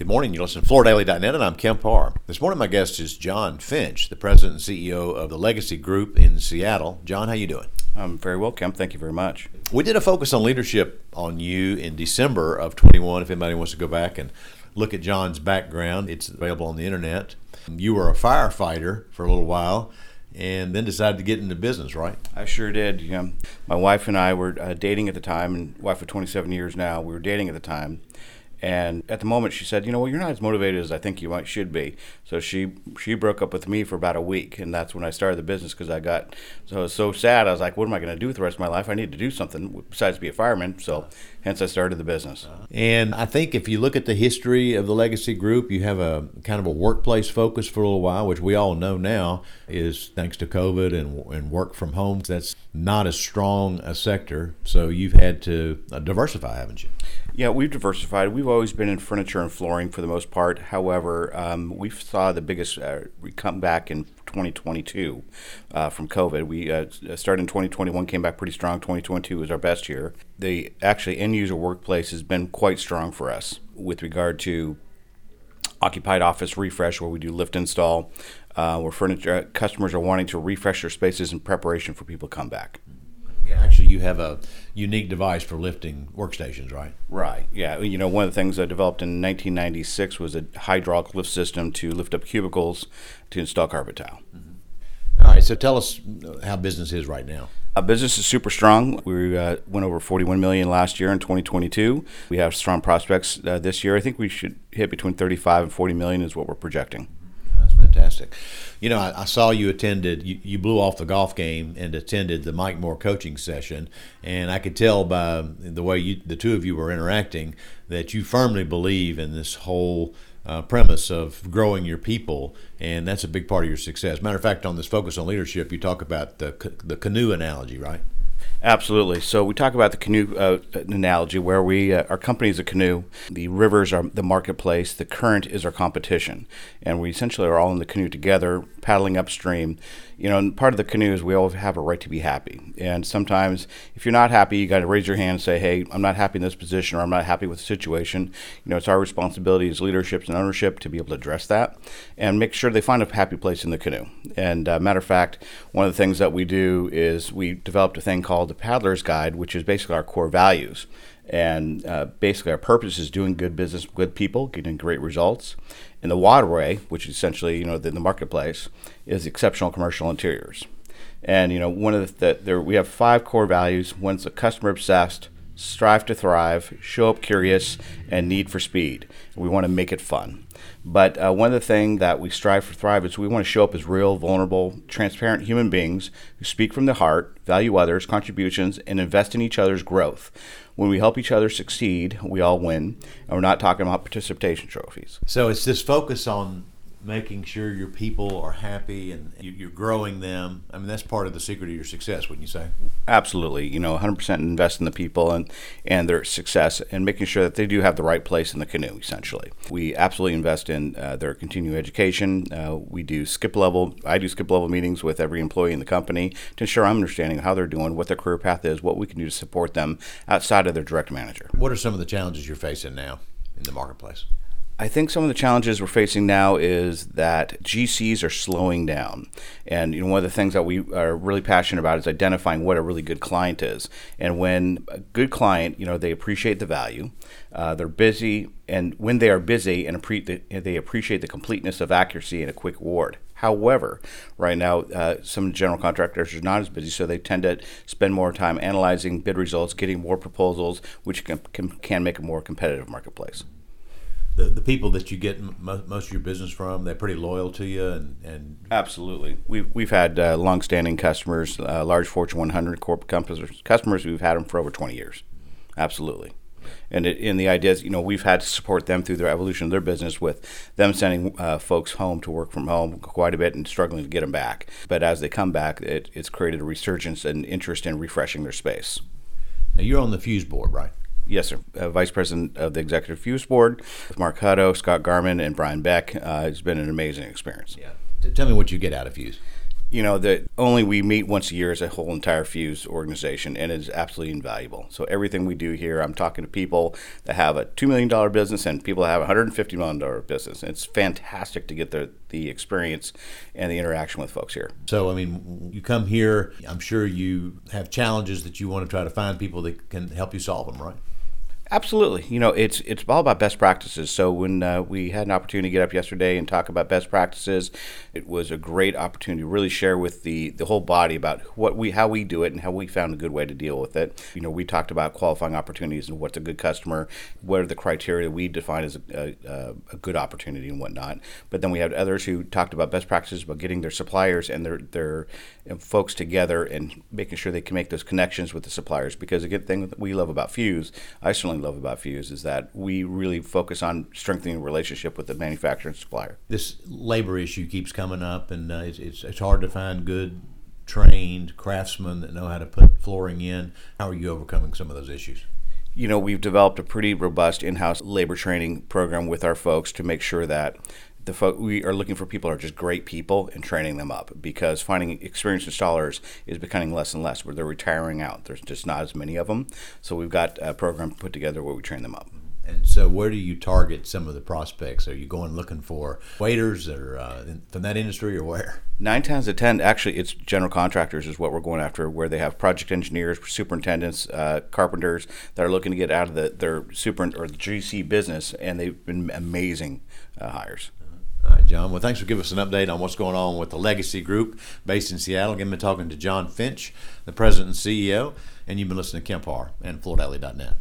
Good morning. You listen to FloorDaily.net, and I'm Kemp Harr. This morning, my guest is John Finch, the president and CEO of the Legacy Group in Seattle. John, how you doing? I'm very well, Kemp. Thank you very much. We did a focus on leadership on you in December of 21. If anybody wants to go back and look at John's background, it's available on the internet. You were a firefighter for a little while and then decided to get into business, right? I sure did. Yeah. My wife and I were uh, dating at the time, and wife for 27 years now. We were dating at the time, and at the moment, she said, "You know, well, you're not as motivated as I think you might should be." So she she broke up with me for about a week, and that's when I started the business because I got so I was so sad. I was like, "What am I going to do with the rest of my life? I need to do something besides be a fireman." So, hence, I started the business. And I think if you look at the history of the Legacy Group, you have a kind of a workplace focus for a little while, which we all know now is thanks to COVID and and work from home. That's not as strong a sector, so you've had to uh, diversify, haven't you? Yeah, we've diversified. We've always been in furniture and flooring for the most part. However, um, we saw the biggest uh, come back in 2022 uh, from COVID. We uh, started in 2021, came back pretty strong. 2022 was our best year. The actually end user workplace has been quite strong for us with regard to occupied office refresh, where we do lift install, uh, where furniture customers are wanting to refresh their spaces in preparation for people to come back. Yeah, actually, you have a unique device for lifting workstations, right? Right. Yeah. You know, one of the things I developed in 1996 was a hydraulic lift system to lift up cubicles to install carpet tile. Mm-hmm. All right. So tell us how business is right now. Uh, business is super strong. We uh, went over 41 million last year in 2022. We have strong prospects uh, this year. I think we should hit between 35 and 40 million is what we're projecting. Fantastic. You know, I, I, saw you attended, you, you blew off the golf game and attended the Mike Moore coaching session. And I could tell by the way you, the two of you were interacting that you firmly believe in this whole uh, premise of growing your people, and that's a big part of your success. Matter of fact, on this focus on leadership, you talk about the, the canoe analogy, right? Absolutely. So we talk about the canoe uh, analogy, where we uh, our company is a canoe, the rivers are the marketplace, the current is our competition, and we essentially are all in the canoe together, paddling upstream. You know, and part of the canoe is we all have a right to be happy, and sometimes if you're not happy, you got to raise your hand and say, "Hey, I'm not happy in this position, or I'm not happy with the situation." You know, it's our responsibility as leadership and ownership to be able to address that and make sure they find a happy place in the canoe. And uh, matter of fact, one of the things that we do is we developed a thing called the Paddler's Guide, which is basically our core values. And uh, basically, our purpose is doing good business with good people, getting great results. And the waterway, which is essentially, you know, the, the marketplace, is exceptional commercial interiors. And, you know, one of the, the there, we have five core values. One's a customer obsessed, strive to thrive, show up curious, and need for speed. We want to make it fun. But uh, one of the things that we strive for thrive is we want to show up as real, vulnerable, transparent human beings who speak from the heart, value others' contributions, and invest in each other's growth. When we help each other succeed, we all win. And we're not talking about participation trophies. So it's this focus on making sure your people are happy and you're growing them. I mean, that's part of the secret of your success, wouldn't you say? Absolutely. You know, 100% invest in the people and, and their success and making sure that they do have the right place in the canoe, essentially. We absolutely invest in uh, their continuing education. Uh, we do skip level, I do skip level meetings with every employee in the company to ensure I'm understanding how they're doing, what their career path is, what we can do to support them outside of their direct manager. What are some of the challenges you're facing now in the marketplace? I think some of the challenges we're facing now is that GCs are slowing down. And you know, one of the things that we are really passionate about is identifying what a really good client is. And when a good client, you know, they appreciate the value, uh, they're busy, and when they are busy and they appreciate the completeness of accuracy and a quick award. However, right now, uh, some general contractors are not as busy, so they tend to spend more time analyzing bid results, getting more proposals, which can, can, can make a more competitive marketplace the, the people that you get most of your business from, they're pretty loyal to you, and, and absolutely. We've we've had uh, longstanding customers, uh, large Fortune 100 corporate companies, customers. We've had them for over 20 years. Absolutely. And, it, and the idea is, you know, we've had to support them through their evolution of their business with them sending uh, folks home to work from home quite a bit and struggling to get them back. But as they come back, it, it's created a resurgence and interest in refreshing their space. Now, you're on the Fuse board, right? Yes, sir. Uh, Vice President of the Executive Fuse Board with Mark Hutto, Scott Garman, and Brian Beck. Uh, it's been an amazing experience. Yeah. T- tell me what you get out of Fuse. you know that only we meet once a year as a whole entire fuse organization and it is absolutely invaluable so everything we do here i'm talking to people that have a $2 million business and people that have a $150 million business it's fantastic to get the, the experience and the interaction with folks here so i mean you come here i'm sure you have challenges that you want to try to find people that can help you solve them right Absolutely. You know, it's it's all about best practices. So when uh, we had an opportunity to get up yesterday and talk about best practices, it was a great opportunity to really share with the the whole body about what we how we do it and how we found a good way to deal with it. You know, we talked about qualifying opportunities and what's a good customer, what are the criteria we define as a, a, a good opportunity and whatnot. But then we had others who talked about best practices about getting their suppliers and their their folks together and making sure they can make those connections with the suppliers. Because a good thing that we love about Fuse, I certainly love about Fuse is that we really focus on strengthening a relationship with the manufacturer and supplier. This labor issue keeps coming up, and uh, it's, it's, it's hard to find good trained craftsmen that know how to put flooring in. How are you overcoming some of those issues? you know, we've developed a pretty robust in-house labor training program with our folks to make sure that the fo- we are looking for people who are just great people and training them up because finding experienced installers is becoming less and less where they're retiring out. There's just not as many of them. So we've got a program put together where we train them up. And so, where do you target some of the prospects? Are you going looking for waiters or uh, from that industry, or where? Nine times out of ten, actually, it's general contractors is what we're going after, where they have project engineers, superintendents, uh, carpenters that are looking to get out of the, their super or the GC business, and they've been amazing uh, hires. All right, John. Well, thanks for giving us an update on what's going on with the Legacy Group based in Seattle. Again, been talking to John Finch, the president and CEO, and you've been listening to Kemp Harr and FloorDaily.net.